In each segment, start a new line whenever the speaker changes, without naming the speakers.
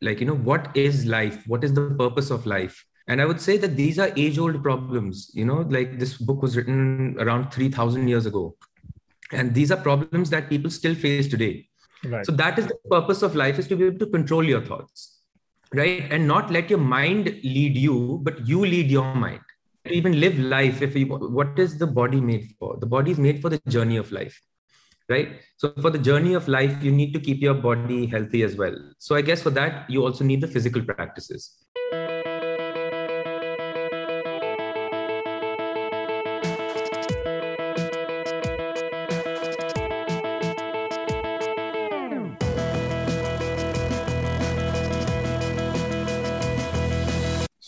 like you know what is life? What is the purpose of life? And i would say that these are age old problems you know like this book was written around 3000 years ago. And these are problems that people still face today. Right. so that is the purpose of life is to be able to control your thoughts right? And not let your mind lead you but you lead your mind. To even live life if you what is the body made for? The body is made for the journey of life right? So for the journey of life you need to keep your body healthy as well. So i guess for that you also need the physical practices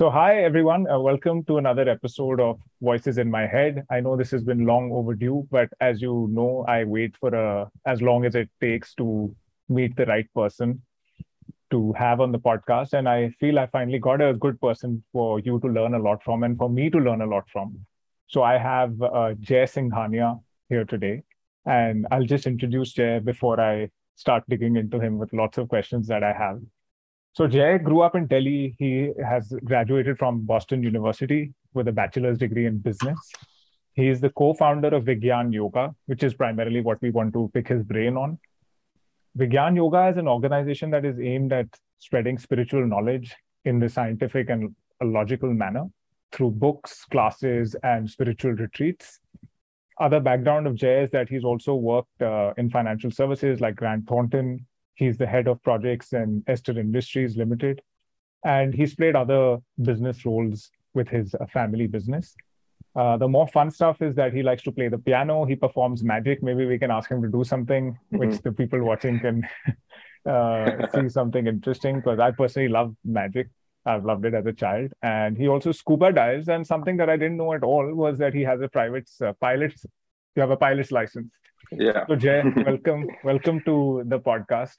So, hi everyone. Uh, welcome to another episode of Voices in My Head. I know this has been long overdue, but as you know, I wait for a, as long as it takes to meet the right person to have on the podcast. And I feel I finally got a good person for you to learn a lot from and for me to learn a lot from. So, I have uh, Jay Singhania here today. And I'll just introduce Jay before I start digging into him with lots of questions that I have. So Jay grew up in Delhi. He has graduated from Boston University with a bachelor's degree in business. He is the co-founder of Vigyan Yoga, which is primarily what we want to pick his brain on. Vigyan Yoga is an organization that is aimed at spreading spiritual knowledge in the scientific and logical manner through books, classes, and spiritual retreats. Other background of Jay is that he's also worked uh, in financial services like Grant Thornton, He's the head of projects in Ester Industries Limited. And he's played other business roles with his uh, family business. Uh, the more fun stuff is that he likes to play the piano. He performs magic. Maybe we can ask him to do something mm-hmm. which the people watching can uh, see something interesting. Because I personally love magic. I've loved it as a child. And he also scuba dives. And something that I didn't know at all was that he has a private uh, pilot's. You have a pilot's license.
Yeah.
So Jay, welcome, welcome to the podcast.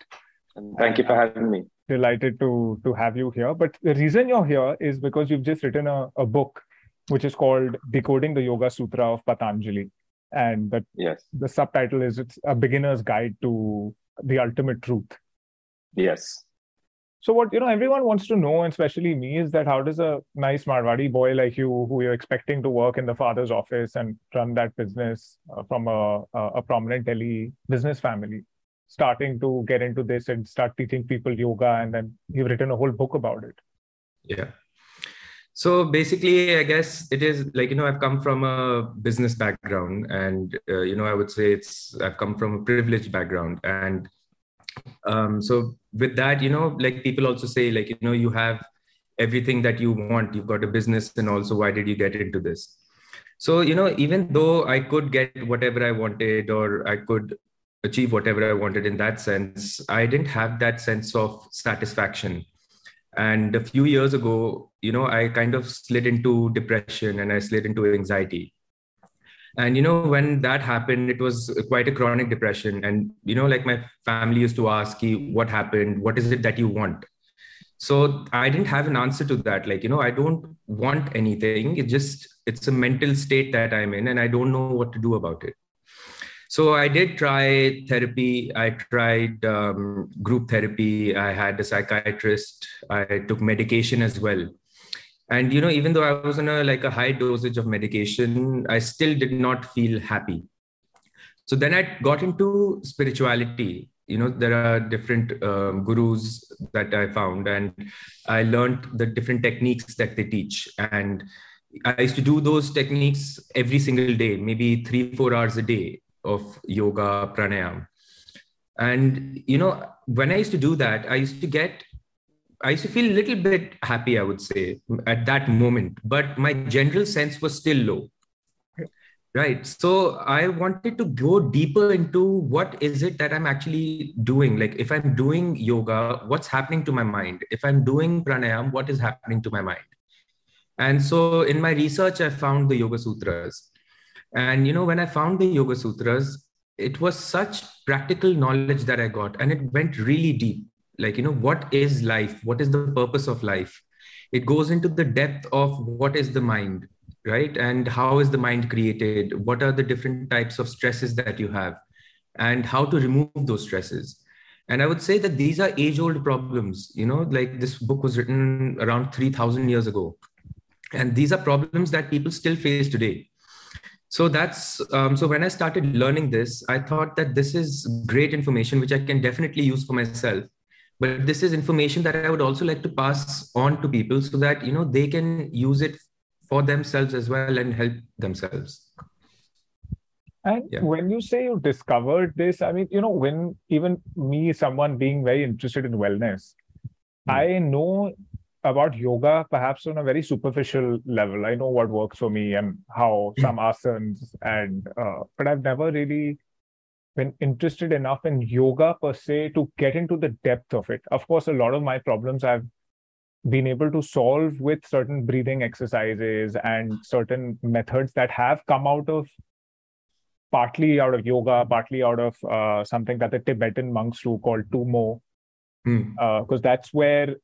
And thank you for having me.
Delighted to to have you here. But the reason you're here is because you've just written a, a book which is called Decoding the Yoga Sutra of Patanjali. And the,
yes.
the subtitle is it's a beginner's guide to the ultimate truth.
Yes.
So what you know, everyone wants to know, and especially me, is that how does a nice Marwadi boy like you, who you're expecting to work in the father's office and run that business uh, from a, a prominent Delhi business family, starting to get into this and start teaching people yoga, and then you've written a whole book about it.
Yeah. So basically, I guess it is like you know I've come from a business background, and uh, you know I would say it's I've come from a privileged background, and um, so with that you know like people also say like you know you have everything that you want. You've got a business and also why did you get into this? So you know even though i could get whatever i wanted or i could achieve whatever i wanted in that sense i didn't have that sense of satisfaction. And a few years ago you know i kind of slid into depression and i slid into anxiety and you know when that happened it was quite a chronic depression. And you know like my family used to ask you what happened? What is it that you want? So i didn't have an answer to that. Like you know i don't want anything. It just it's a mental state that i'm in and i don't know what to do about it. So i did try therapy. I tried um, group therapy. I had a psychiatrist. I took medication as well and you know even though i was on a like a high dosage of medication i still did not feel happy. So then i got into spirituality. You know there are different um, gurus that i found and i learned the different techniques that they teach. And i used to do those techniques every single day maybe 3 4 hours a day of yoga pranayam. And you know when i used to do that i used to get I used to feel a little bit happy, I would say, at that moment, but my general sense was still low. Right. So I wanted to go deeper into what is it that I'm actually doing? Like, if I'm doing yoga, what's happening to my mind? If I'm doing pranayam, what is happening to my mind? And so in my research, I found the Yoga Sutras. And, you know, when I found the Yoga Sutras, it was such practical knowledge that I got, and it went really deep like you know what is life? What is the purpose of life? It goes into the depth of what is the mind right? And how is the mind created? What are the different types of stresses that you have? And how to remove those stresses? And i would say that these are age old problems you know like this book was written around 3000 years ago. And these are problems that people still face today. So that's um, so when i started learning this i thought that this is great information which i can definitely use for myself but this is information that i would also like to pass on to people so that you know they can use it for themselves as well and help themselves
and yeah. when you say you discovered this, I mean, you know, when even me, someone being very interested in wellness, mm. I know about yoga perhaps on a very superficial level. I know what works for me and how mm. some asanas, and uh, but I've never really been interested enough in yoga per se to get into the depth of it. Of course, a lot of my problems I've been able to solve with certain breathing exercises and certain methods that have come out of partly out of yoga, partly out of uh, something that the Tibetan monks do called Tummo, because mm. uh, that's where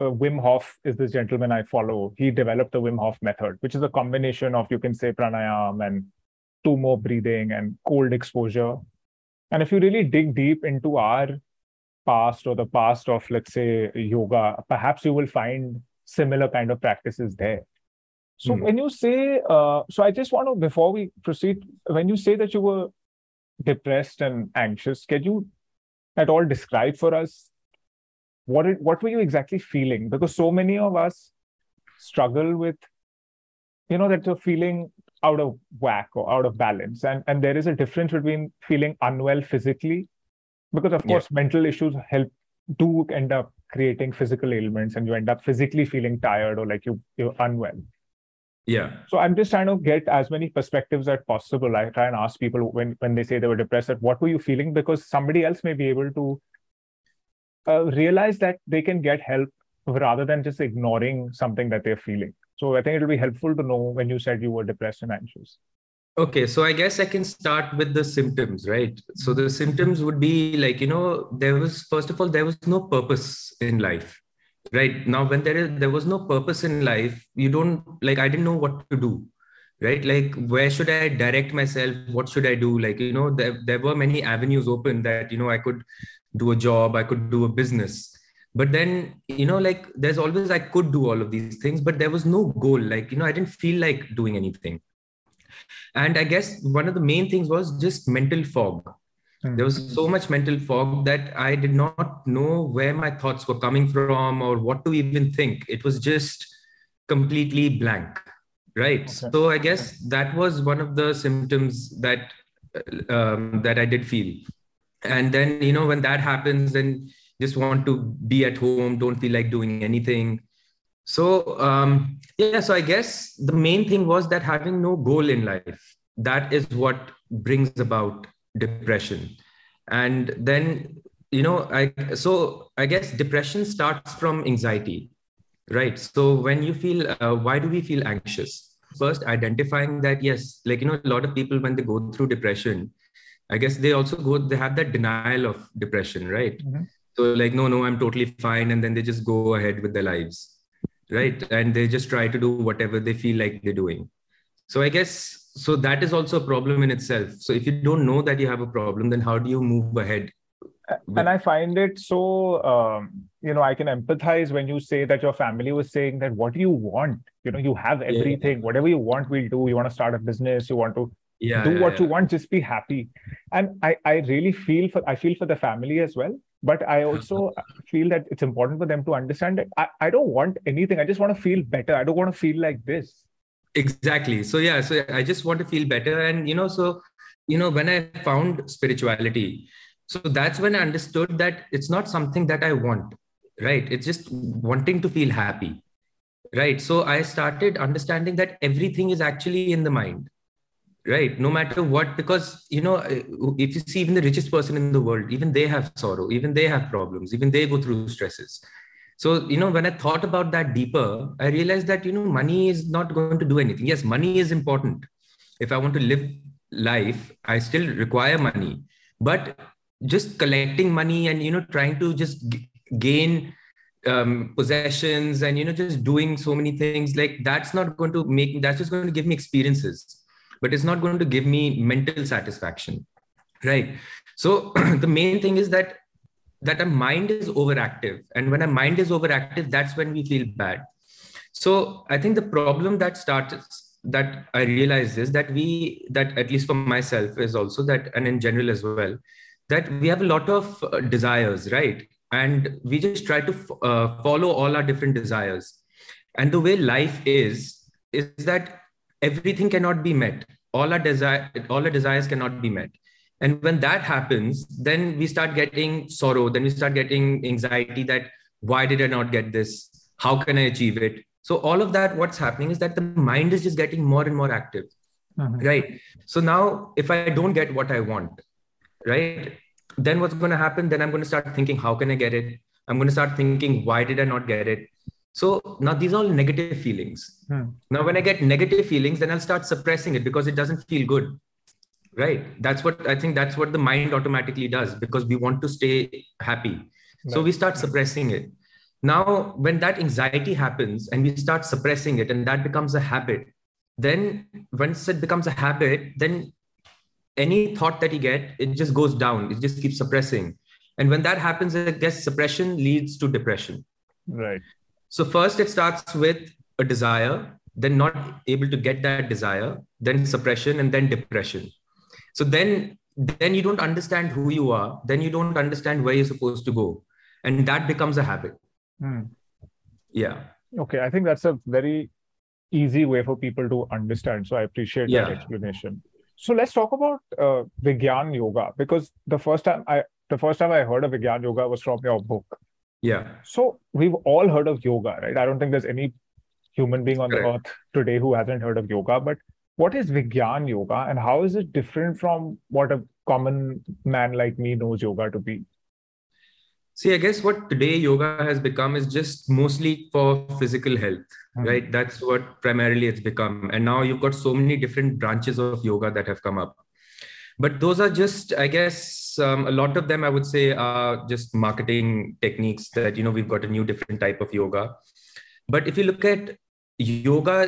uh, Wim Hof is this gentleman I follow. He developed the Wim Hof method, which is a combination of you can say pranayam and Tummo breathing and cold exposure. And if you really dig deep into our past or the past of let's say yoga, perhaps you will find similar kind of practices there. So mm when you say, uh, so I just want to, before we proceed, when you say that you were depressed and anxious, can you at all describe for us what it, what were you exactly feeling? Because so many of us struggle with, you know, that you're feeling out of whack or out of balance, and and there is a difference between feeling unwell physically, because of course yeah. mental issues help do end up creating physical ailments, and you end up physically feeling tired or like you you're unwell.
Yeah.
So i'm just trying to get as many perspectives as possible. I try and ask people when when they say they were depressed what were you feeling? Because somebody else may be able to uh, realize that they can get help rather than just ignoring something that they're feeling so i think it'll be helpful to know when you said you were depressed and anxious.
Okay so i guess i can start with the symptoms right? So the symptoms would be like you know there was first of all there was no purpose in life right? Now when there is there was no purpose in life you don't like i didn't know what to do right? Like where should i direct myself? What should i do? Like you know there, there were many avenues open that you know i could do a job i could do a business but then you know like there's always i could do all of these things but there was no goal like you know i didn't feel like doing anything and i guess one of the main things was just mental fog Hmm. There was so much mental fog that I did not know where my thoughts were coming from or what to even think. It was just completely blank. Right. Okay. So I guess that was one of the symptoms that um, that I did feel. And then, you know, when that happens, then just want to be at home, don't feel like doing anything. So um, yeah, so I guess the main thing was that having no goal in life, that is what brings about depression and then you know i so i guess depression starts from anxiety right so when you feel uh, why do we feel anxious first identifying that yes like you know a lot of people when they go through depression i guess they also go they have that denial of depression right mm-hmm. So like no no i'm totally fine. And then they just go ahead with their lives right? And they just try to do whatever they feel like they're doing. So i guess so that is also a problem in itself. So if you don't know that you have a problem then how do you move ahead?
And i find it so um, you know i can empathize when you say that your family was saying that what do you want? You know you have everything yeah. whatever you want we'll do. You want to start a business. You want to yeah, do yeah, what you want. Just be happy. And i i really feel for i feel for the family as well but i also feel that it's important for them to understand that I, I don't want anything. I just want to feel better. I don't want to feel like this.
Exactly. So yeah so i just want to feel better. And you know so you know when i found spirituality so that's when i understood that it's not something that i want right? It's just wanting to feel happy right? So i started understanding that everything is actually in the mind right. No matter what because you know if you see even the richest person in the world even they have sorrow even they have problems even they go through stresses. So you know when i thought about that deeper i realized that you know money is not going to do anything. Yes money is important. If i want to live life i still require money. But just collecting money and you know trying to just g- gain um, possessions and you know just doing so many things like that's not going to make that's just going to give me experiences but it's not going to give me mental satisfaction right? So the main thing is that that our mind is overactive and when our mind is overactive that's when we feel bad. So i think the problem that starts that i realize is that we that at least for myself is also that and in general as well that we have a lot of uh, desires right? And we just try to uh, follow all our different desires. And the way life is is that everything cannot be met. All our desire all our desires cannot be met. And when that happens then we start getting sorrow then we start getting anxiety that why did i not get this? How can i achieve it? So all of that what's happening is that the mind is just getting more and more active mm-hmm. right? So now if i don't get what i want right then what's going to happen? Then i'm going to start thinking how can i get it? I'm going to start thinking why did i not get it so now these are all negative feelings hmm. now when i get negative feelings then i'll start suppressing it because it doesn't feel good right that's what i think that's what the mind automatically does because we want to stay happy right. so we start suppressing it now when that anxiety happens and we start suppressing it and that becomes a habit then once it becomes a habit then any thought that you get, it just goes down. It just keeps suppressing. And when that happens, I guess suppression leads to depression.
Right.
So first it starts with a desire, then not able to get that desire, then suppression, and then depression. So then then you don't understand who you are, then you don't understand where you're supposed to go. And that becomes a habit. Hmm. Yeah.
Okay. I think that's a very easy way for people to understand. So I appreciate yeah. that explanation. So let's talk about uh, Vigyan Yoga because the first time I the first time I heard of Vigyan Yoga was from your book.
Yeah.
So we've all heard of yoga, right? I don't think there's any human being on Correct. the earth today who hasn't heard of yoga. But what is Vigyan Yoga and how is it different from what a common man like me knows yoga to be?
See, I guess what today yoga has become is just mostly for physical health, mm-hmm. right? That's what primarily it's become. And now you've got so many different branches of yoga that have come up. But those are just, I guess, um, a lot of them, I would say, are just marketing techniques that, you know, we've got a new different type of yoga. But if you look at yoga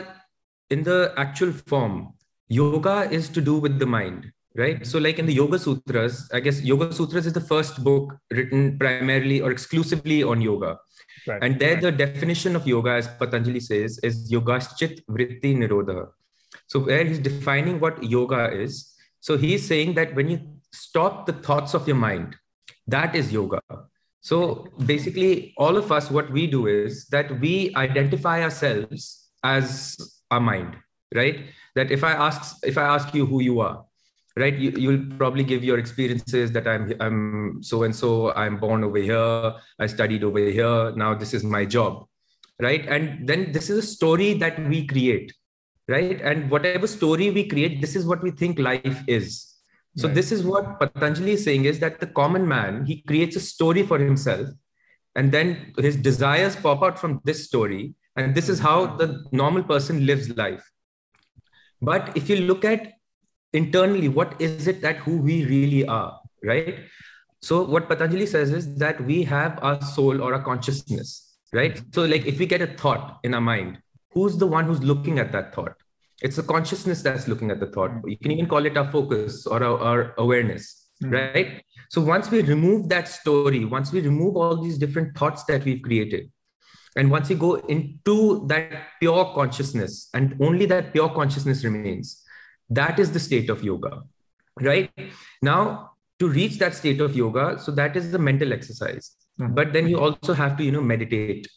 in the actual form, yoga is to do with the mind right so like in the yoga sutras i guess yoga sutras is the first book written primarily or exclusively on yoga right. and there the definition of yoga as patanjali says is yogaschit vritti nirodha so where he's defining what yoga is so he's saying that when you stop the thoughts of your mind that is yoga. So basically all of us what we do is that we identify ourselves as our mind right? That if i ask if i ask you who you are right you, you'll probably give your experiences that i'm i'm so and so i'm born over here i studied over here now this is my job right? And then this is a story that we create right? And whatever story we create this is what we think life is. So right. this is what patanjali is saying is that the common man he creates a story for himself and then his desires pop out from this story and this is how the normal person lives life. But if you look at internally what is it that who we really are right? So what patanjali says is that we have our soul or our consciousness right? So like if we get a thought in our mind who's the one who's looking at that thought it's the consciousness that's looking at the thought mm. you can even call it our focus or our, our awareness mm. right so once we remove that story once we remove all these different thoughts that we've created and once you go into that pure consciousness and only that pure consciousness remains that is the state of yoga, right? Now, to reach that state of yoga, so that is the mental exercise. Mm-hmm. But then you also have to, you know, meditate.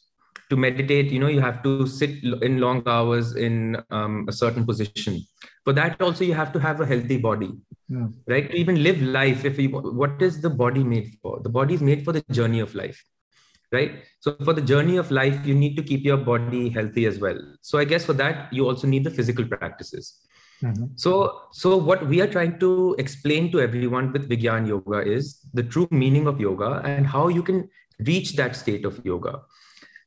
To meditate, you know, you have to sit in long hours in um, a certain position. For that, also, you have to have a healthy body, yeah. right? To even live life, if you, what is the body made for? The body is made for the journey of life right so for the journey of life you need to keep your body healthy as well so i guess for that you also need the physical practices Mm-hmm. So, so what we are trying to explain to everyone with Vigyan Yoga is the true meaning of yoga and how you can reach that state of yoga.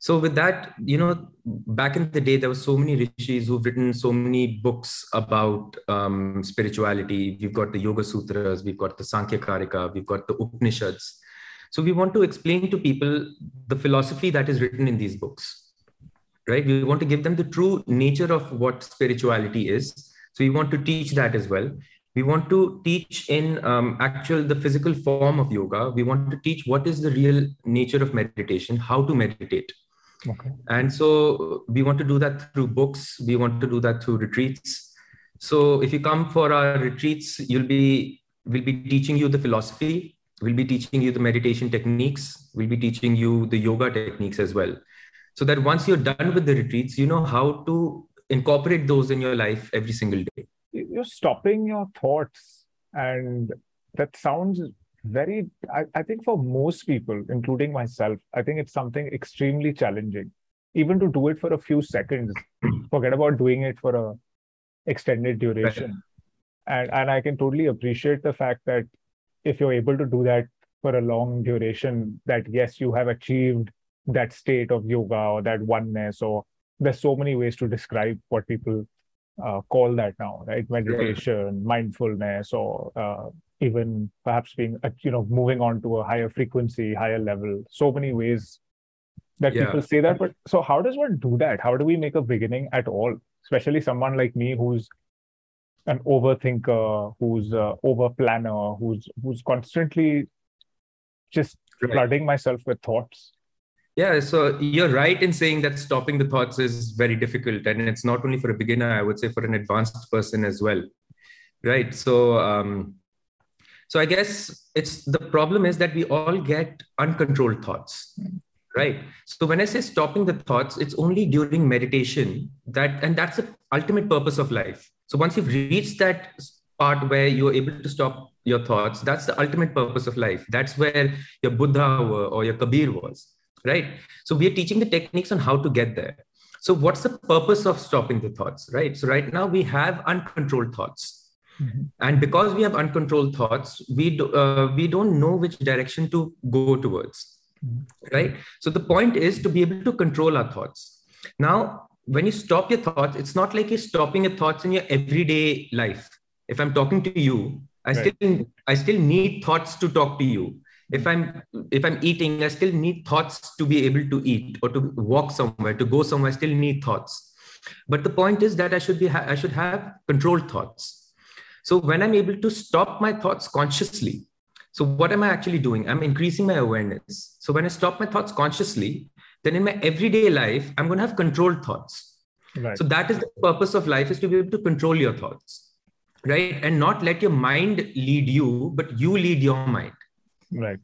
So, with that, you know, back in the day, there were so many rishis who've written so many books about um, spirituality. We've got the Yoga Sutras, we've got the Sankhya Karika, we've got the Upanishads. So, we want to explain to people the philosophy that is written in these books right we want to give them the true nature of what spirituality is so we want to teach that as well. we want to teach in um, actual the physical form of yoga we want to teach what is the real nature of meditation how to meditate okay. and so we want to do that through books. We want to do that through retreats. So if you come for our retreats you'll be we'll be teaching you the philosophy. We'll be teaching you the meditation techniques. We'll be teaching you the yoga techniques as well. So that once you're done with the retreats you know how to incorporate those in your life every single day.
You're stopping your thoughts and that sounds very I, I think for most people including myself i think it's something extremely challenging even to do it for a few seconds forget about doing it for a extended duration and and i can totally appreciate the fact that if you're able to do that for a long duration that yes you have achieved that state of yoga or that oneness or there's so many ways to describe what people uh, call that now, right? Meditation, yeah. mindfulness, or uh, even perhaps being, uh, you know, moving on to a higher frequency, higher level. So many ways that yeah. people say that. But so, how does one do that? How do we make a beginning at all? Especially someone like me who's an overthinker, who's a over planner, who's who's constantly just right. flooding myself with thoughts.
Yeah, so you're right in saying that stopping the thoughts is very difficult, and it's not only for a beginner. I would say for an advanced person as well, right? So, um, so I guess it's the problem is that we all get uncontrolled thoughts, right? So when I say stopping the thoughts, it's only during meditation that, and that's the ultimate purpose of life. So once you've reached that part where you're able to stop your thoughts, that's the ultimate purpose of life. That's where your Buddha or your Kabir was right? So we are teaching the techniques on how to get there. So what's the purpose of stopping the thoughts, right? So right now we have uncontrolled thoughts. Mm-hmm. And because we have uncontrolled thoughts, we, do, uh, we don't know which direction to go towards, mm-hmm. right? So the point is to be able to control our thoughts. Now, when you stop your thoughts, it's not like you're stopping your thoughts in your everyday life. If I'm talking to you, I right. still I still need thoughts to talk to you if i'm if i'm eating i still need thoughts to be able to eat or to walk somewhere to go somewhere i still need thoughts but the point is that i should be ha- i should have controlled thoughts so when i'm able to stop my thoughts consciously so what am i actually doing i'm increasing my awareness so when i stop my thoughts consciously then in my everyday life i'm going to have controlled thoughts right. so that is the purpose of life is to be able to control your thoughts right and not let your mind lead you but you lead your mind
Right.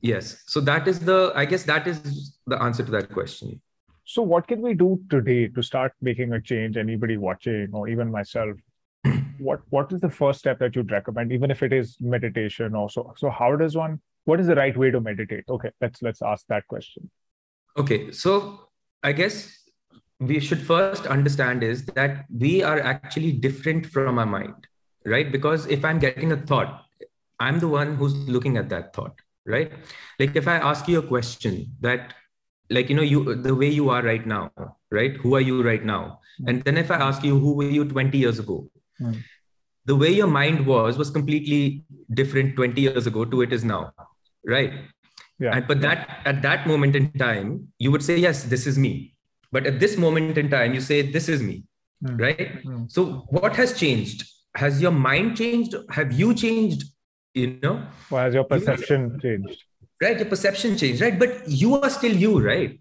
Yes. So that is the, I guess that is the answer to that question.
So, what can we do today to start making a change? Anybody watching, or even myself, what what is the first step that you'd recommend, even if it is meditation? Also, so how does one? What is the right way to meditate? Okay, let's let's ask that question.
Okay, so I guess we should first understand is that we are actually different from our mind, right? Because if I'm getting a thought, I'm the one who's looking at that thought, right? Like if I ask you a question that, like, you know, you the way you are right now, right? Who are you right now? Hmm. And then if I ask you, who were you 20 years ago? Mm. The way your mind was was completely different 20 years ago to it is now, right? Yeah. And but that at that moment in time, you would say, yes, this is me. But at this moment in time, you say, this is me, mm. right? Mm. So what has changed? Has your mind changed? Have you changed? you know
well, has your perception you, changed
right your perception changed right but you are still you right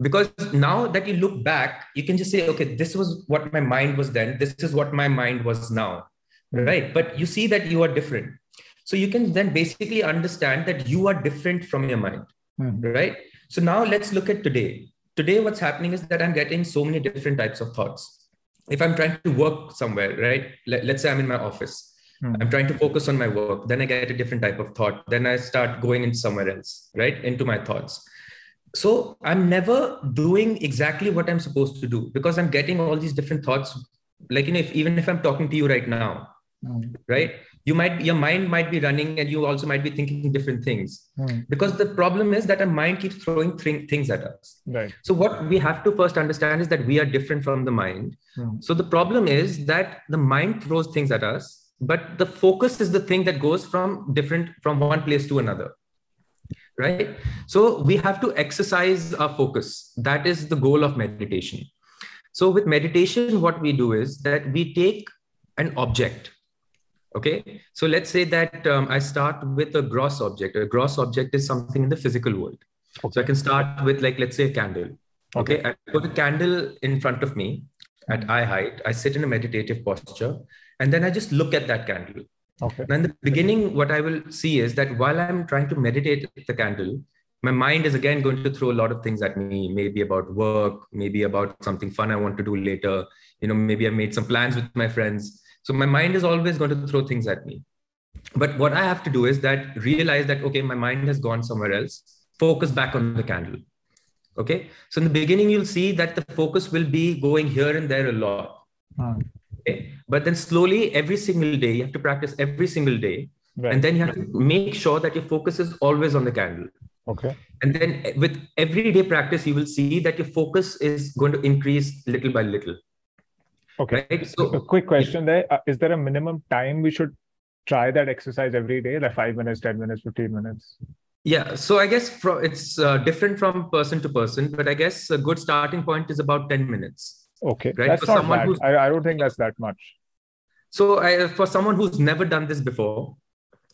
because now that you look back you can just say okay this was what my mind was then this is what my mind was now right but you see that you are different so you can then basically understand that you are different from your mind mm-hmm. right so now let's look at today today what's happening is that i'm getting so many different types of thoughts if i'm trying to work somewhere right Let, let's say i'm in my office Mm. I'm trying to focus on my work. Then I get a different type of thought. Then I start going in somewhere else, right? Into my thoughts. So I'm never doing exactly what I'm supposed to do because I'm getting all these different thoughts. Like, you know, if, even if I'm talking to you right now, mm. right? You might, your mind might be running and you also might be thinking different things mm. because the problem is that our mind keeps throwing th- things at us.
Right.
So what we have to first understand is that we are different from the mind. Mm. So the problem is that the mind throws things at us but the focus is the thing that goes from different from one place to another right so we have to exercise our focus that is the goal of meditation so with meditation what we do is that we take an object Okay, so let's say that um, I start with a gross object. A gross object is something in the physical world. Okay. So I can start with like let's say a candle. Okay. okay, I put a candle in front of me at eye height. I sit in a meditative posture, and then I just look at that candle. Okay. And in the beginning, what I will see is that while I'm trying to meditate the candle, my mind is again going to throw a lot of things at me maybe about work maybe about something fun i want to do later you know maybe i made some plans with my friends so my mind is always going to throw things at me. But what I have to do is that realize that, okay, my mind has gone somewhere else, focus back on the candle. Okay. So in the beginning, you'll see that the focus will be going here and there a lot. Hmm. But then slowly, every single day, you have to practice every single day. Right. And then you have to make sure that your focus is always on the candle.
Okay.
And then with everyday practice, you will see that your focus is going to increase little by little.
Okay. Right? So, a quick question there: uh, Is there a minimum time we should try that exercise every day, like five minutes, 10 minutes, 15 minutes?
Yeah. So I guess it's uh, different from person to person, but I guess a good starting point is about 10 minutes.
Okay. Right. That's for not someone bad. I, I don't think that's that much.
So I, for someone who's never done this before,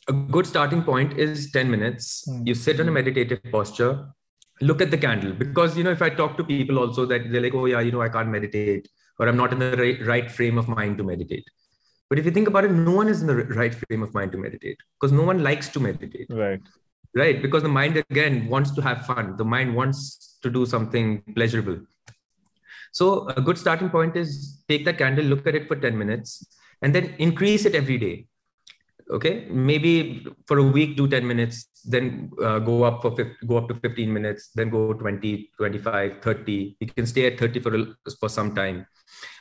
a good starting point is 10 minutes. Hmm. You sit in a meditative posture, look at the candle. Because, you know, if I talk to people also that they're like, oh, yeah, you know, I can't meditate or I'm not in the right, right frame of mind to meditate. But if you think about it, no one is in the right frame of mind to meditate because no one likes to meditate.
Right.
Right. Because the mind, again, wants to have fun. The mind wants to do something pleasurable. So, a good starting point is take that candle, look at it for 10 minutes, and then increase it every day. Okay. Maybe for a week, do 10 minutes, then uh, go up for 50, go up to 15 minutes, then go 20, 25, 30. You can stay at 30 for, a, for some time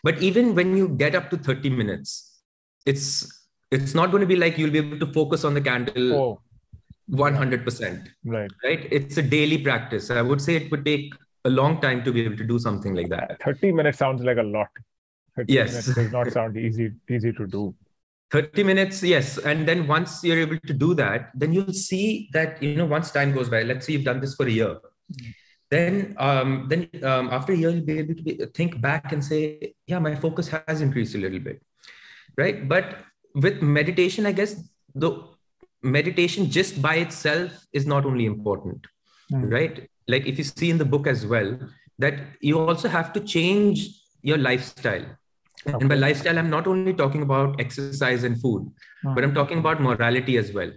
but even when you get up to 30 minutes it's it's not going to be like you'll be able to focus on the candle oh. 100%
right
right it's a daily practice i would say it would take a long time to be able to do something like that.
30 minutes sounds like a lot.
Yes.
does not sound easy easy to do.
30 minutes yes. And then once you're able to do that then you'll see that you know once time goes by let's say you've done this for a year then um, then um, after a year you'll be able to be, think back and say yeah my focus has increased a little bit. Right? But with meditation i guess the meditation just by itself is not only important. Mm. right like if you see in the book as well that you also have to change your lifestyle okay. and by lifestyle i'm not only talking about exercise and food mm. but i'm talking about morality as well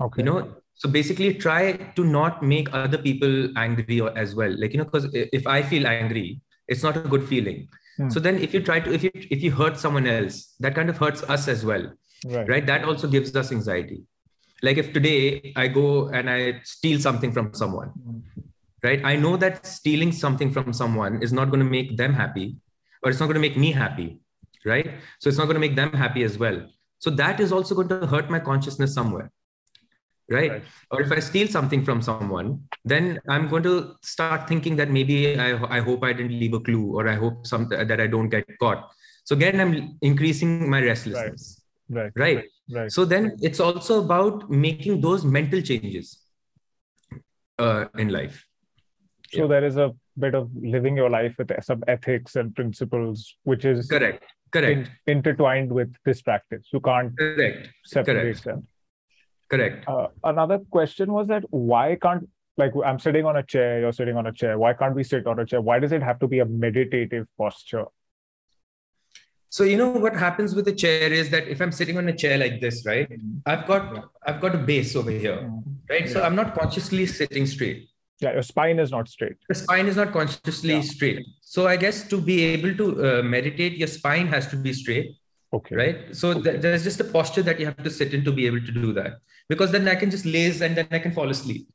okay
you know so basically try to not make other people angry as well like you know because if i feel angry it's not a good feeling hmm. so then if you try to if you if you hurt someone else that kind of hurts us as well right, right? that also gives us anxiety like if today i go and i steal something from someone hmm. Right i know that stealing something from someone is not going to make them happy or it's not going to make me happy right so it's not going to make them happy as well so that is also going to hurt my consciousness somewhere right? right? Or if I steal something from someone, then I'm going to start thinking that maybe I, I hope I didn't leave a clue or I hope some that I don't get caught. So again, I'm increasing my restlessness.
Right.
Right. right. right. So then it's also about making those mental changes uh, in life.
So yeah. there is a bit of living your life with some ethics and principles, which is
correct. Correct.
In, intertwined with this practice. You can't
correct.
separate
correct.
them.
Correct.
Uh, another question was that why can't like I'm sitting on a chair, you're sitting on a chair. Why can't we sit on a chair? Why does it have to be a meditative posture?
So you know what happens with a chair is that if I'm sitting on a chair like this, right? Mm-hmm. I've got. I've got a base over here, mm-hmm. right? Yeah. So I'm not consciously sitting straight.
Yeah, your spine is not straight.
The spine is not consciously yeah. straight. So I guess to be able to uh, meditate, your spine has to be straight.
Okay.
Right. So
okay.
th- there's just a posture that you have to sit in to be able to do that because then I can just laze and then I can fall asleep.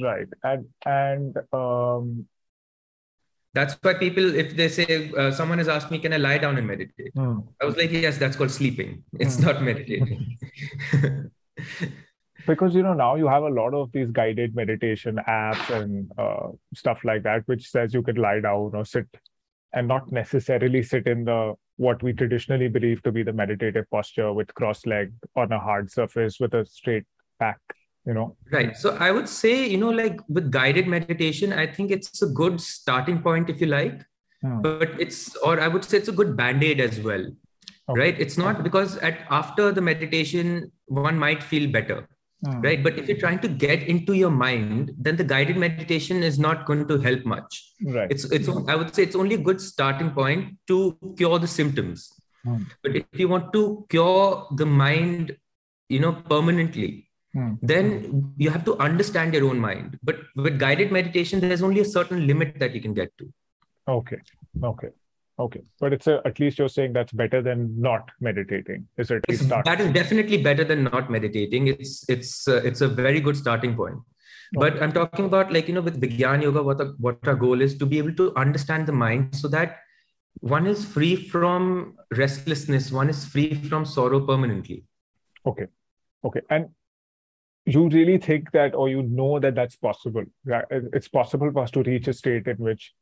Right. And and um
that's why people, if they say uh, someone has asked me, can I lie down and meditate? Hmm. I was like, yes, that's called sleeping. It's hmm. not meditating.
because you know now you have a lot of these guided meditation apps and uh, stuff like that, which says you can lie down or sit and not necessarily sit in the what we traditionally believe to be the meditative posture with cross leg on a hard surface with a straight back you know
right so i would say you know like with guided meditation i think it's a good starting point if you like hmm. but it's or i would say it's a good band-aid as well okay. right it's not because at after the meditation one might feel better mm. right but if you're trying to get into your mind then the guided meditation is not going to help much
right
it's it's i would say it's only a good starting point to cure the symptoms mm. but if you want to cure the mind you know permanently
Hmm.
then you have to understand your own mind. But with guided meditation, there's only a certain limit that you can get to.
Okay. Okay. Okay. But it's a, at least you're saying that's better than not meditating. Is
start. That is definitely better than not meditating. It's it's uh, it's a very good starting point. Okay. But I'm talking about like you know with Vigyan Yoga, what the, what our goal is to be able to understand the mind so that one is free from restlessness, one is free from sorrow permanently.
Okay. Okay. And you really think that or you know that that's possible it's possible for us to reach a state in which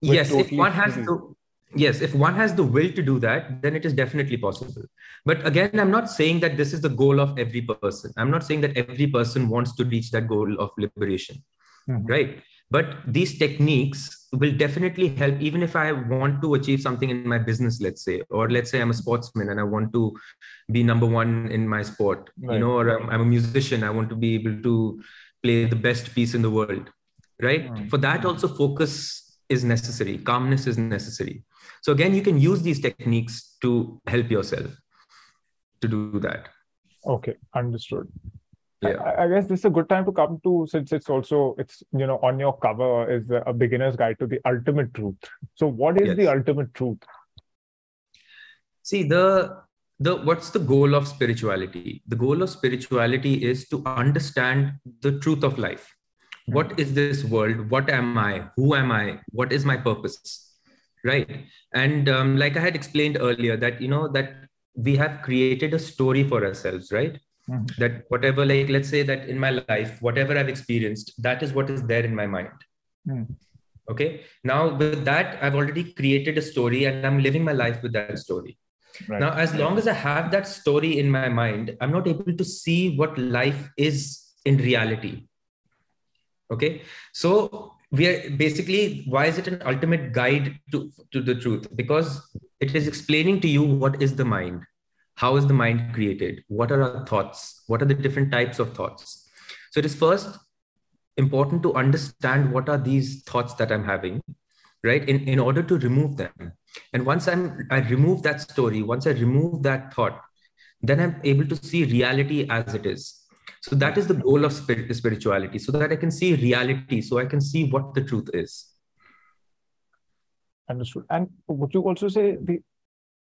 yes totally if one has to yes if one has the will to do that then it is definitely possible. But again i'm not saying that this is the goal of every person. I'm not saying that every person wants to reach that goal of liberation mm-hmm. right? But these techniques will definitely help. Even if i want to achieve something in my business let's say or let's say i'm a sportsman and i want to be number one in my sport right. you know or I'm, I'm, a musician i want to be able to play the best piece in the world right? Mm-hmm. for that also focus is necessary. Calmness is necessary so again you can use these techniques to help yourself to do that.
Okay understood.
Yeah.
I, I, guess this is a good time to come to since it's also it's you know on your cover is a beginner's guide to the ultimate truth. So what is yes. the ultimate truth?
See the the what's the goal of spirituality? The goal of spirituality is to understand the truth of life. Hmm. what is this world? What am i? Who am i? What is my purpose right. And um, like i had explained earlier that you know that we have created a story for ourselves right?
Mm-hmm.
that whatever like let's say that in my life whatever i've experienced that is what is there in my mind.
Mm.
okay. Now with that i've already created a story and i'm living my life with that story. Right. now as long as i have that story in my mind i'm not able to see what life is in reality. Okay. So we are basically why is it an ultimate guide to, to the truth? Because it is explaining to you what is the mind. How is the mind created? What are our thoughts? What are the different types of thoughts? So it is first important to understand what are these thoughts that i'm having right in, in order to remove them. And once i'm i remove that story once i remove that thought then i'm able to see reality as it is so that is the goal of spirit, spirituality so that i can see reality so i can see what the truth is.
Understood. And would you also say the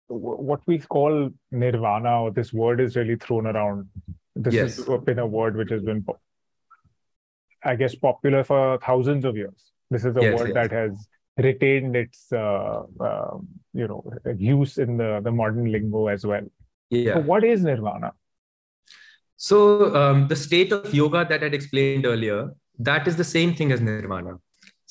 what we call nirvana or this word is really thrown around? This yes. has been a word which has been i guess popular for thousands of years. This is a yes, word yes. that has retained its uh, uh, you know use in the, the modern lingo as well.
Yeah.
So what is nirvana
so um, the state of yoga that i'd explained earlier that is the same thing as nirvana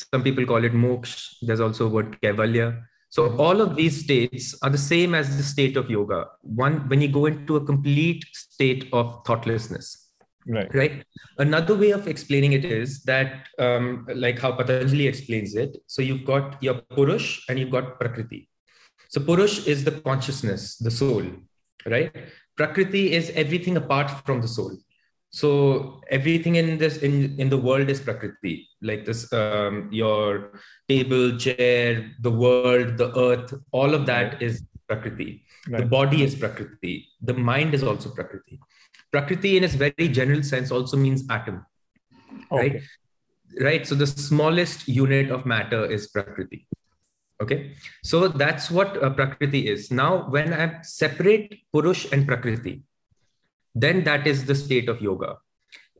some people call it moksha there's also a word kaivalya so all of these states are the same as the state of yoga. One, when you go into a complete state of thoughtlessness.
Right.
Right. Another way of explaining it is that, um, like how Patanjali explains it. So you've got your Purush and you've got Prakriti. So Purush is the consciousness, the soul, right? Prakriti is everything apart from the soul. So everything in this in in the world is prakriti. Like this um, your table chair the world the earth all of that is prakriti. Right. the body is prakriti. The mind is also prakriti. Prakriti in its very general sense also means atom okay. right right? So the smallest unit of matter is prakriti okay so that's what uh, prakriti is now when i separate purush and prakriti then that is the state of yoga.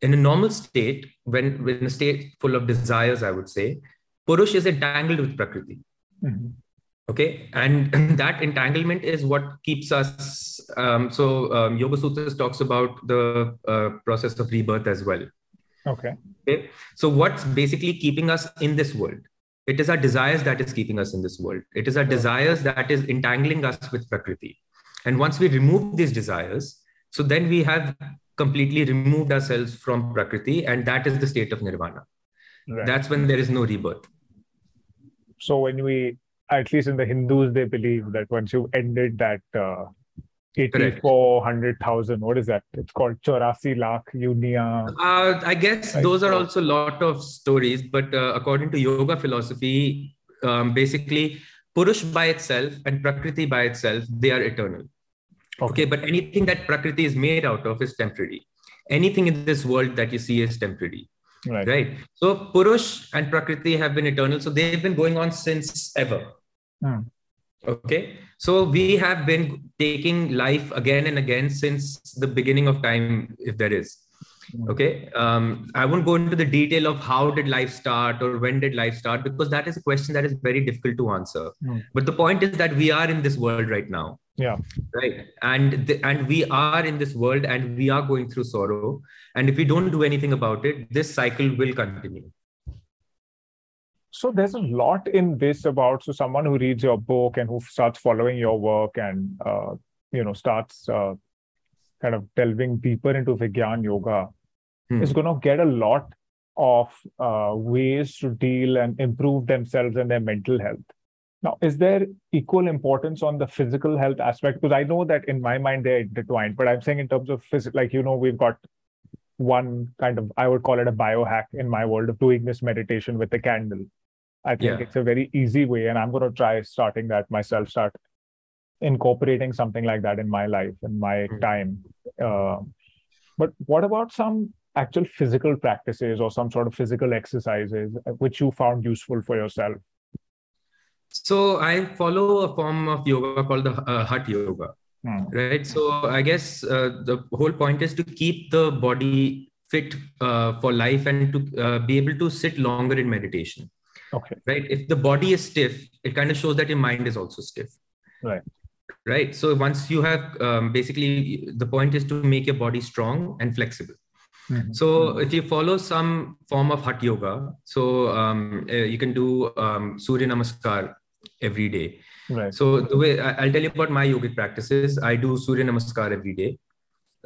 In a normal state, when, when a state full of desires, I would say, Purush is entangled with Prakriti.
Mm-hmm.
Okay. And that entanglement is what keeps us. Um, so, um, Yoga Sutras talks about the uh, process of rebirth as well.
Okay.
Okay. So, what's basically keeping us in this world? It is our desires that is keeping us in this world. It is our desires that is entangling us with Prakriti. And once we remove these desires, so then we have completely removed ourselves from Prakriti, and that is the state of nirvana. Right. That's when there is no rebirth.
So when we, at least in the Hindus, they believe that once you've ended that uh, 84, 100,000. What is that? It's called Chorasi Lakh Yunia.
Uh, I guess those are also a lot of stories, but uh, according to yoga philosophy, um, basically, Purush by itself and Prakriti by itself, they are eternal. Okay. okay, but anything that Prakriti is made out of is temporary. Anything in this world that you see is temporary. Right. right. So Purush and Prakriti have been eternal. So they've been going on since ever. Hmm. Okay. So we have been taking life again and again since the beginning of time, if there is. Hmm. Okay. Um, I won't go into the detail of how did life start or when did life start because that is a question that is very difficult to answer. Mm. But the point is that we are in this world right now.
Yeah.
Right. And the, and we are in this world and we are going through sorrow. And if we don't do anything about it, this cycle will continue
so there's a lot in this about so someone who reads your book and who starts following your work and uh, you know starts uh, kind of delving deeper into Vigyan yoga hmm. is going to get a lot of uh, ways to deal and improve themselves and their mental health. Now is there equal importance on the physical health aspect? Because i know that in my mind they're intertwined but i'm saying in terms of physical like you know we've got one kind of i would call it a biohack in my world of doing this meditation with the candle I think yeah. it's a very easy way, and I'm going to try starting that myself. Start incorporating something like that in my life in my mm-hmm. time. Uh, but what about some actual physical practices or some sort of physical exercises uh, which you found useful for yourself?
So I follow a form of yoga called the uh, Hatha yoga. Hmm. Right. So I guess uh, the whole point is to keep the body fit uh, for life and to uh, be able to sit longer in meditation.
Okay.
Right. If the body is stiff, it kind of shows that your mind is also stiff.
Right.
Right. So once you have um, basically the point is to make your body strong and flexible. Mm-hmm. So if you follow some form of Hatha yoga, so um, uh, you can do um, Surya Namaskar every day.
Right.
So the way I'll tell you about my yogic practices, I do Surya Namaskar every day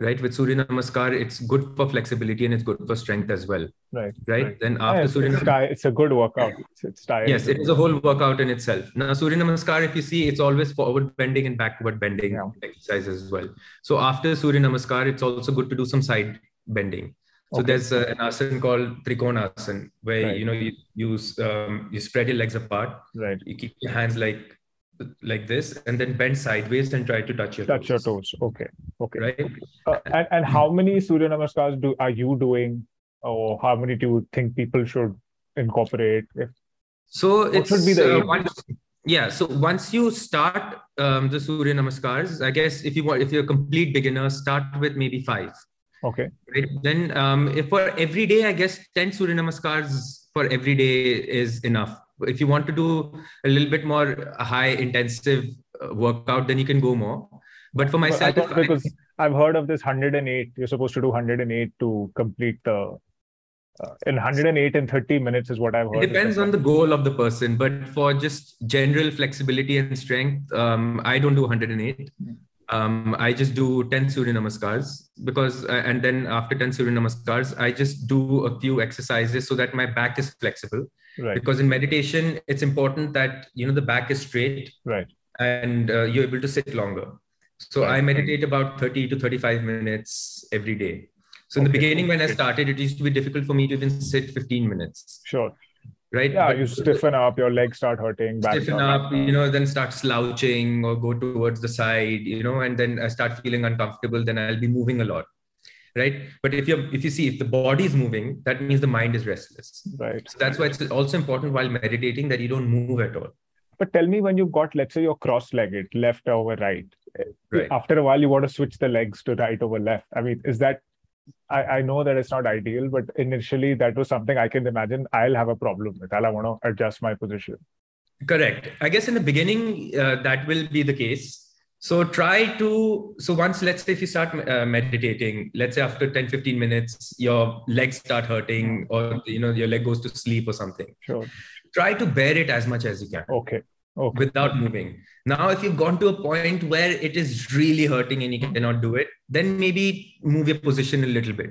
right? With surya namaskar it's good for flexibility and it's good for strength as well
right
right, right. then after
yeah,
surya
it's, namaskar, it's a good workout. It's, it's tired
yes it is a whole workout in itself. Now surya namaskar if you see it's always forward bending and backward bending yeah. exercise as well. So after surya namaskar it's also good to do some side bending. So okay. there's uh, an asana called trikonasana where right. you know you use um, you spread your legs apart.
Right.
You keep your hands like like this and then bend sideways and try to touch your toes.
touch
toes.
your toes. okay. Okay.
Right?
Uh, and, and how many surya namaskars do are you doing? Or how many do you think people should incorporate if
so it should be the uh, once, yeah so once you start um, the surya namaskars i guess if you want if you're a complete beginner start with maybe five.
Okay.
Right? then um, if for every day i guess 10 surya namaskars for every day is enough if you want to do a little bit more high intensive uh, workout then you can go more but for myself
because i've heard of this 108 you're supposed to do 108 to complete the uh, in 108 and 30 minutes is what i've heard
it depends on the goal of the person but for just general flexibility and strength um, i don't do 108 um, I just do 10 Surya Namaskars because, uh, and then after 10 Surya Namaskars, I just do a few exercises so that my back is flexible.
Right.
Because in meditation, it's important that, you know, the back is straight.
Right.
And uh, you're able to sit longer. So right. I meditate about 30 to 35 minutes every day. So in okay. the beginning, when I started, it used to be difficult for me to even sit 15 minutes.
Sure
right?
Yeah, but, you stiffen up, your legs start hurting.
stiffen up, you know, then start slouching or go towards the side, you know, and then I start feeling uncomfortable. Then I'll be moving a lot, right? But if you if you see if the body is moving, that means the mind is restless.
Right.
So that's why it's also important while meditating that you don't move at all.
But tell me when you've got, let's say, you're cross-legged, left over right.
Right.
After a while, you want to switch the legs to right over left. I mean, is that I, I know that it's not ideal, but initially that was something I can imagine I'll have a problem with. I'll want to adjust my position.
Correct. I guess in the beginning, uh, that will be the case. So try to, so once, let's say if you start uh, meditating, let's say after 10, 15 minutes, your legs start hurting or, you know, your leg goes to sleep or something.
Sure.
Try to bear it as much as you can.
Okay.
Okay. Without moving. Now, if you've gone to a point where it is really hurting and you cannot do it, then maybe move your position a little bit.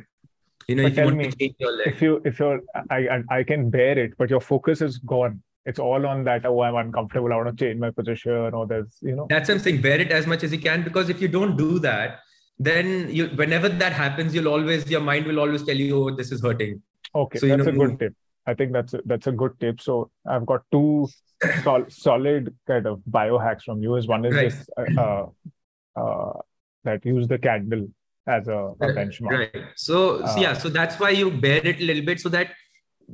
You know,
but if you want me, to change your leg. If you if you're I I can bear it, but your focus is gone. It's all on that oh i'm uncomfortable i want to change my position or there's you know.
That's something bear it as much as you can because if you don't do that then you whenever that happens you'll always your mind will always tell you oh this is hurting.
Okay so, that's you know, a good tip. I think that's a, that's a good tip. So i've got two sol- solid kind of biohacks from you is one is right. this uh, uh, uh, that use the candle as a, a benchmark.
right. So, so yeah uh, so that's why you bear it a little bit so that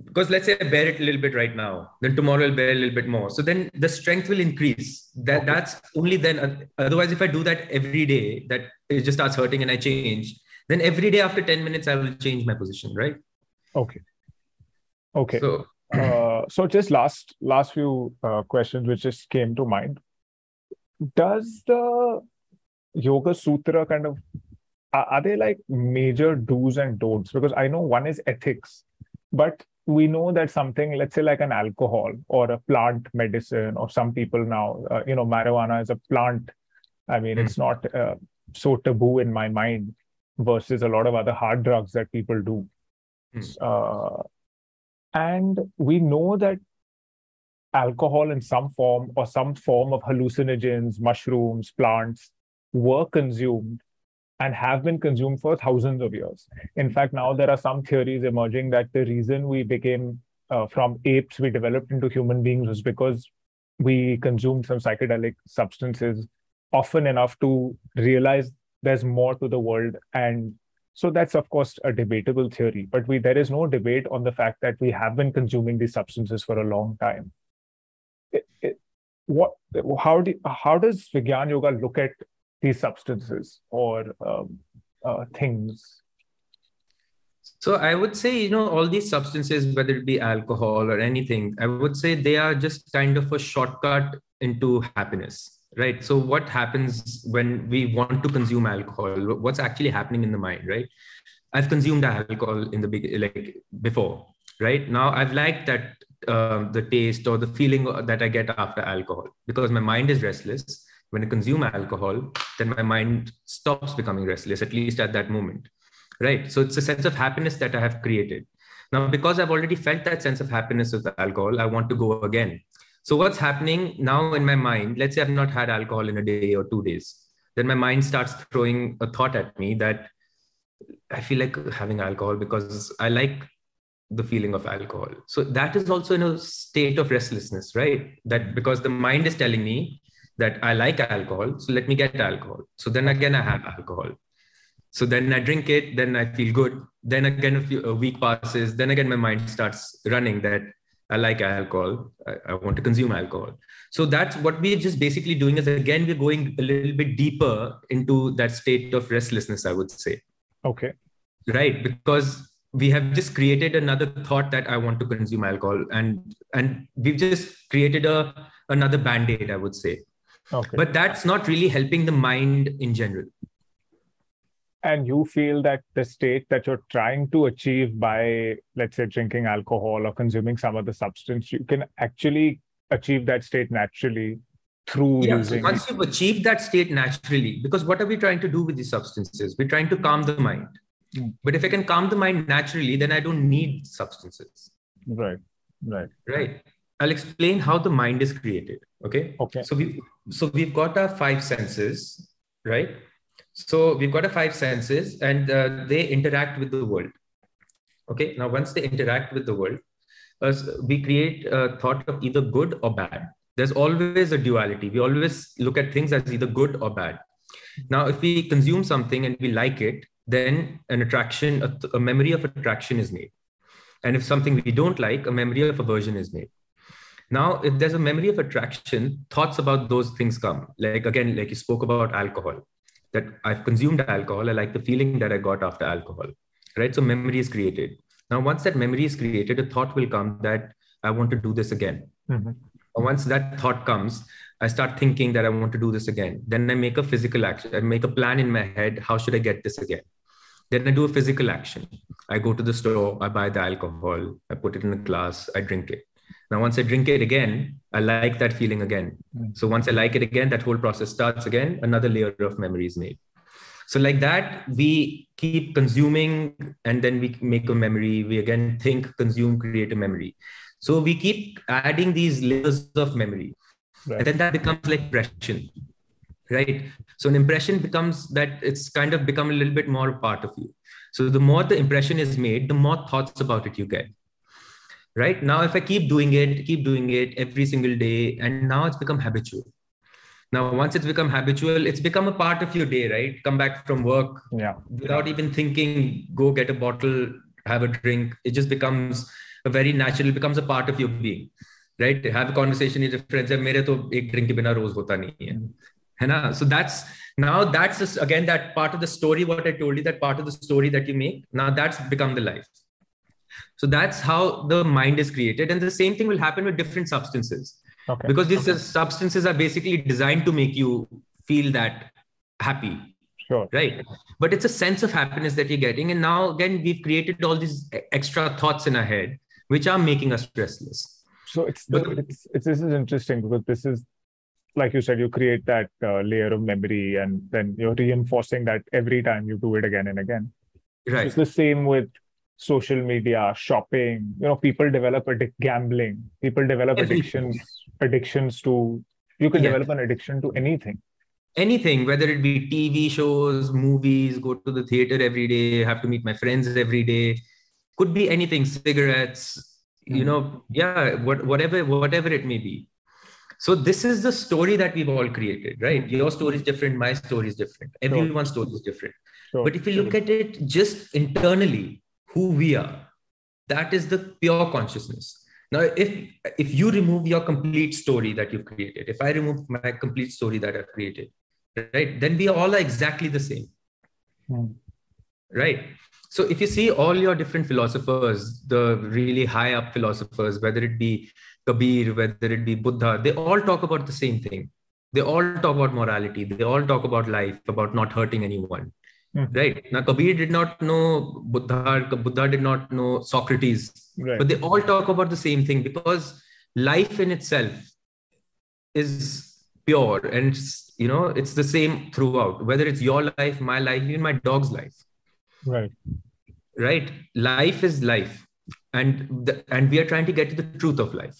because let's say I bear it a little bit right now, then tomorrow I'll bear a little bit more. So then the strength will increase. That that's only then. Otherwise, if I do that every day, that it just starts hurting and I change. Then every day after ten minutes, I will change my position. Right.
Okay. Okay. So, uh, so just last last few uh, questions which just came to mind. Does the Yoga Sutra kind of are they like major do's and don'ts? Because I know one is ethics, but we know that something let's say like an alcohol or a plant medicine or some people now uh, you know marijuana is a plant i mean mm. it's not uh, so taboo in my mind versus a lot of other hard drugs that people do mm. uh, and we know that alcohol in some form or some form of hallucinogens mushrooms plants were consumed and have been consumed for thousands of years. In fact, now there are some theories emerging that the reason we became uh, from apes, we developed into human beings was because we consumed some psychedelic substances often enough to realize there's more to the world. And so that's, of course, a debatable theory. But we, there is no debate on the fact that we have been consuming these substances for a long time. It, it, what, how, do, how does Vigyan Yoga look at these substances or um, uh, things?
So I would say, you know, all these substances, whether it be alcohol or anything, I would say they are just kind of a shortcut into happiness, right? So what happens when we want to consume alcohol? What's actually happening in the mind, right? I've consumed alcohol in the big like before, right? Now I've liked that uh, the taste or the feeling that I get after alcohol because my mind is restless when I consume alcohol, then my mind stops becoming restless, at least at that moment. Right. So it's a sense of happiness that I have created. Now, because I've already felt that sense of happiness with alcohol, I want to go again. So what's happening now in my mind? Let's say I've not had alcohol in a day or two days. Then my mind starts throwing a thought at me that I feel like having alcohol because I like the feeling of alcohol. So that is also in a state of restlessness, right? That because the mind is telling me that I like alcohol, so let me get alcohol. So then again, I have alcohol. So then I drink it, then I feel good. Then again, a, few, a week passes. Then again, my mind starts running that I like alcohol. I, I, want to consume alcohol. So that's what we're just basically doing is again, we're going a little bit deeper into that state of restlessness, I would say.
Okay.
Right. Because we have just created another thought that I want to consume alcohol. And and we've just created a another band-aid, I would say. Okay. But that's not really helping the mind in general.
And you feel that the state that you're trying to achieve by, let's say, drinking alcohol or consuming some other substance, you can actually achieve that state naturally through
yeah, using. So once you've achieved that state naturally, because what are we trying to do with these substances? We're trying to calm the mind. Mm. But if I can calm the mind naturally, then I don't need substances.
Right. Right.
Right. I'll explain how the mind is created. Okay.
Okay.
So we so we've got our five senses, right? So we've got our five senses, and uh, they interact with the world. Okay. Now, once they interact with the world, uh, we create a thought of either good or bad. There's always a duality. We always look at things as either good or bad. Now, if we consume something and we like it, then an attraction, a, a memory of attraction is made. And if something we don't like, a memory of aversion is made. Now, if there's a memory of attraction, thoughts about those things come. Like again, like you spoke about alcohol, that I've consumed alcohol. I like the feeling that I got after alcohol, right? So memory is created. Now, once that memory is created, a thought will come that I want to do this again. Mm-hmm. Once that thought comes, I start thinking that I want to do this again. Then I make a physical action. I make a plan in my head. How should I get this again? Then I do a physical action. I go to the store, I buy the alcohol, I put it in a glass, I drink it. Now, once I drink it again, I like that feeling again. Mm. So once I like it again, that whole process starts again, another layer of memory is made. So, like that, we keep consuming and then we make a memory. We again think, consume, create a memory. So we keep adding these layers of memory. Right. And then that becomes like impression. Right. So an impression becomes that it's kind of become a little bit more part of you. So the more the impression is made, the more thoughts about it you get right? Now if i keep doing it keep doing it every single day and now it's become habitual. Now once it's become habitual it's become a part of your day right? Come back from work
yeah.
without even thinking go get a bottle have a drink. It just becomes a very natural becomes a part of your being right? Have a conversation with your friends. mere to ek drink ke bina roz hota nahi hai hai so that's now that's just, again that part of the story what i told you that part of the story that you make now that's become the life so that's how the mind is created. And the same thing will happen with different substances.
Okay.
because these
okay.
substances are basically designed to make you feel that happy.
Sure.
Right? But it's a sense of happiness that you're getting. And now again we've created all these extra thoughts in our head which are making us restless.
So it's, the, it's, it's this is interesting because this is like you said you create that uh, layer of memory and then you're reinforcing that every time you do it again and again.
Right.
It's the same with social media shopping you know people develop addic- gambling people develop addictions addictions to you can yeah. develop an addiction to anything
anything whether it be tv shows movies go to the theater every day have to meet my friends every day could be anything cigarettes mm. you hmm. know yeah what, whatever whatever it may be so this is the story that we've all created right hmm. your story is different my story is different everyone's story is different sure. but if you look at it just internally who we are that is the pure consciousness now, if if you remove your complete story that you've created, if I remove my complete story that I've created, right, then we all are exactly the same.
Mm.
Right. So if you see all your different philosophers, the really high up philosophers, whether it be Kabir, whether it be Buddha, they all talk about the same thing. They all talk about morality. They all talk about life, about not hurting anyone.
Mm-hmm.
Right. Now, Kabir did not know Buddha, Buddha did not know Socrates,
right.
but they all talk about the same thing because life in itself is pure and it's, you know, it's the same throughout, whether it's your life, my life, even my dog's life.
Right.
Right. Life is life. And the, and we are trying to get to the truth of life.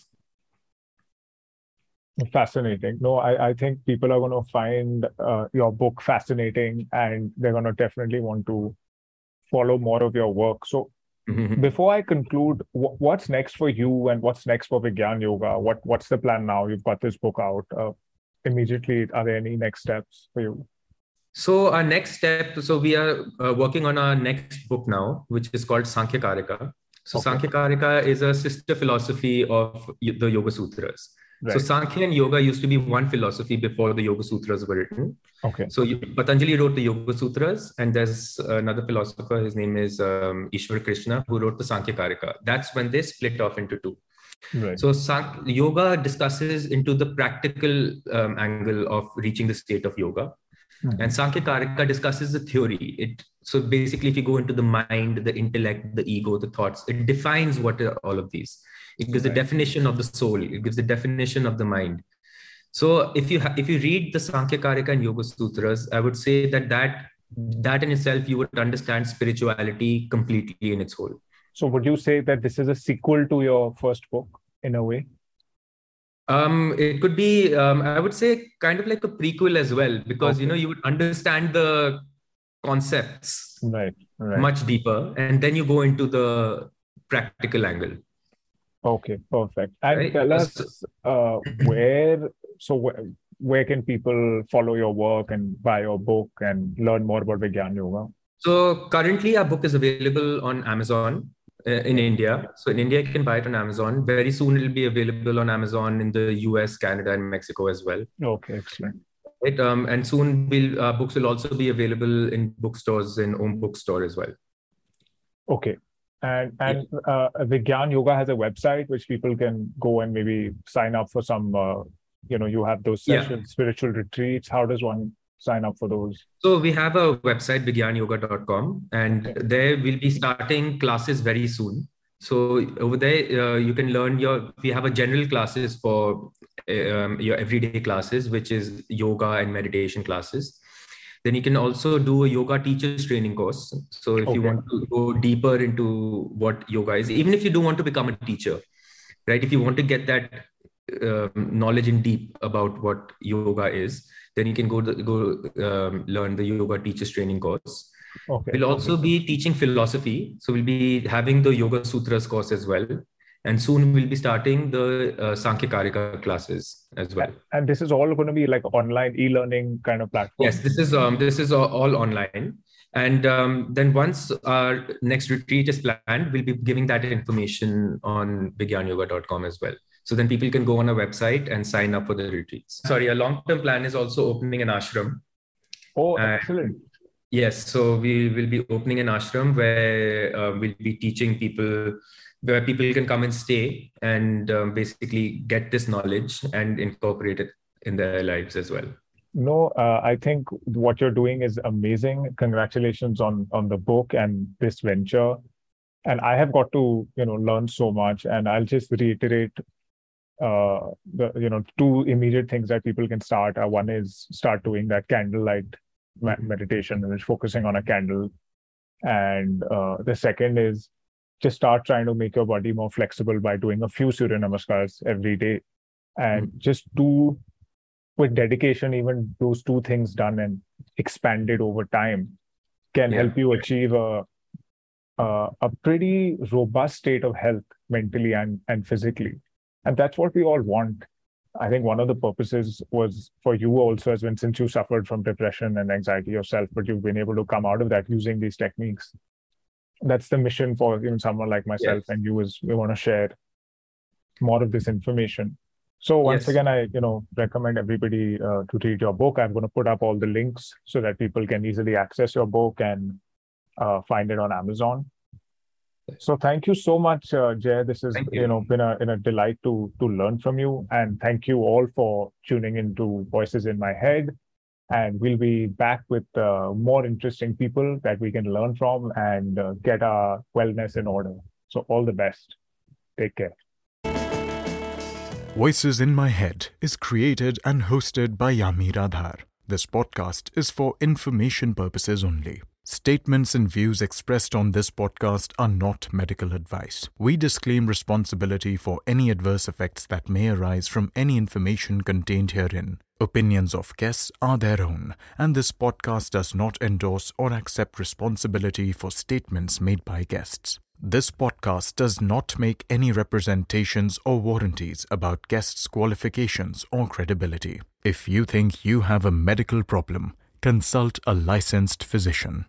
Fascinating. No, I, I think people are going to find uh, your book fascinating and they're going to definitely want to follow more of your work. So,
mm-hmm.
before I conclude, w- what's next for you and what's next for Vigyan Yoga? What What's the plan now? You've got this book out. Uh, immediately, are there any next steps for you?
So, our next step so, we are uh, working on our next book now, which is called Sankhya Karika. So, okay. Sankhya Karika is a sister philosophy of the Yoga Sutras. Right. So Sankhya and Yoga used to be one philosophy before the Yoga Sutras were written.
Okay.
So Patanjali wrote the Yoga Sutras, and there's another philosopher. His name is um, Ishwar Krishna, who wrote the Sankhya Karika. That's when they split off into two.
Right.
So Sank- yoga discusses into the practical um, angle of reaching the state of yoga, mm-hmm. and Sankhya Karika discusses the theory. It so basically, if you go into the mind, the intellect, the ego, the thoughts, it defines what are all of these. It gives right. the definition of the soul. It gives the definition of the mind. So if you ha- if you read the sankhya karika and yoga sutras i would say that that that in itself you would understand spirituality completely in its whole.
So would you say that this is a sequel to your first book in a way?
Um, it could be um, i would say kind of like a prequel as well because okay. you know you would understand the concepts
right, right
much deeper and then you go into the practical angle
Okay, perfect. And right. tell us uh, where, so where, where can people follow your work and buy your book and learn more about Vigyan Yoga?
So currently our book is available on Amazon uh, in India. So in India, you can buy it on Amazon. Very soon it'll be available on Amazon in the US, Canada, and Mexico as well.
Okay, excellent.
Right, um, and soon we'll, uh, books will also be available in bookstores in Om Bookstore as well.
Okay, and and uh, Vigyan Yoga has a website which people can go and maybe sign up for some. Uh, you know, you have those sessions, yeah. spiritual retreats. How does one sign up for those?
So we have a website, vigyanyoga.com, and okay. there we'll be starting classes very soon. So over there, uh, you can learn your. We have a general classes for um, your everyday classes, which is yoga and meditation classes then you can also do a yoga teachers training course. So if okay. you want to go deeper into what yoga is, even if you don't want to become a teacher, right? If you want to get that um, knowledge in deep about what yoga is, then you can go to, go um, learn the yoga teachers training course. Okay. We'll also be teaching philosophy, so we'll be having the Yoga Sutras course as well, and soon we'll be starting the uh, Sankhya Karika classes as well.
And this is all going to be like online e-learning kind of platform.
Yes, this is um this is all, online. And um, then once our next retreat is planned, we'll be giving that information on vigyanyoga.com as well. So then people can go on a website and sign up for the retreats. Sorry, a long-term plan is also opening an ashram.
Oh, excellent.
Yes, so we will be opening an ashram where uh, we'll be teaching people where people can come and stay and um, basically get this knowledge and incorporate it in their lives as well.
No uh, i think what you're doing is amazing. Congratulations on on the book and this venture. And i have got to you know learn so much and i'll just reiterate uh the you know two immediate things that people can start uh, one is start doing that candlelight meditation which is focusing on a candle and uh, the second is just start trying to make your body more flexible by doing a few Surya Namaskars every day. And mm-hmm. just do with dedication, even those two things done and expanded over time can yeah. help you achieve a, a, a pretty robust state of health mentally and, and physically. And that's what we all want. I think one of the purposes was for you also, as when since you suffered from depression and anxiety yourself, but you've been able to come out of that using these techniques that's the mission for even someone like myself yes. and you is we want to share more of this information so once yes. again i you know recommend everybody uh, to read your book i'm going to put up all the links so that people can easily access your book and uh, find it on amazon so thank you so much uh, jay this has you. you. know been a, in a delight to to learn from you and thank you all for tuning into voices in my head and we'll be back with uh, more interesting people that we can learn from and uh, get our wellness in order. So, all the best. Take care.
Voices in My Head is created and hosted by Yami Radhar. This podcast is for information purposes only. Statements and views expressed on this podcast are not medical advice. We disclaim responsibility for any adverse effects that may arise from any information contained herein. Opinions of guests are their own, and this podcast does not endorse or accept responsibility for statements made by guests. This podcast does not make any representations or warranties about guests' qualifications or credibility. If you think you have a medical problem, consult a licensed physician.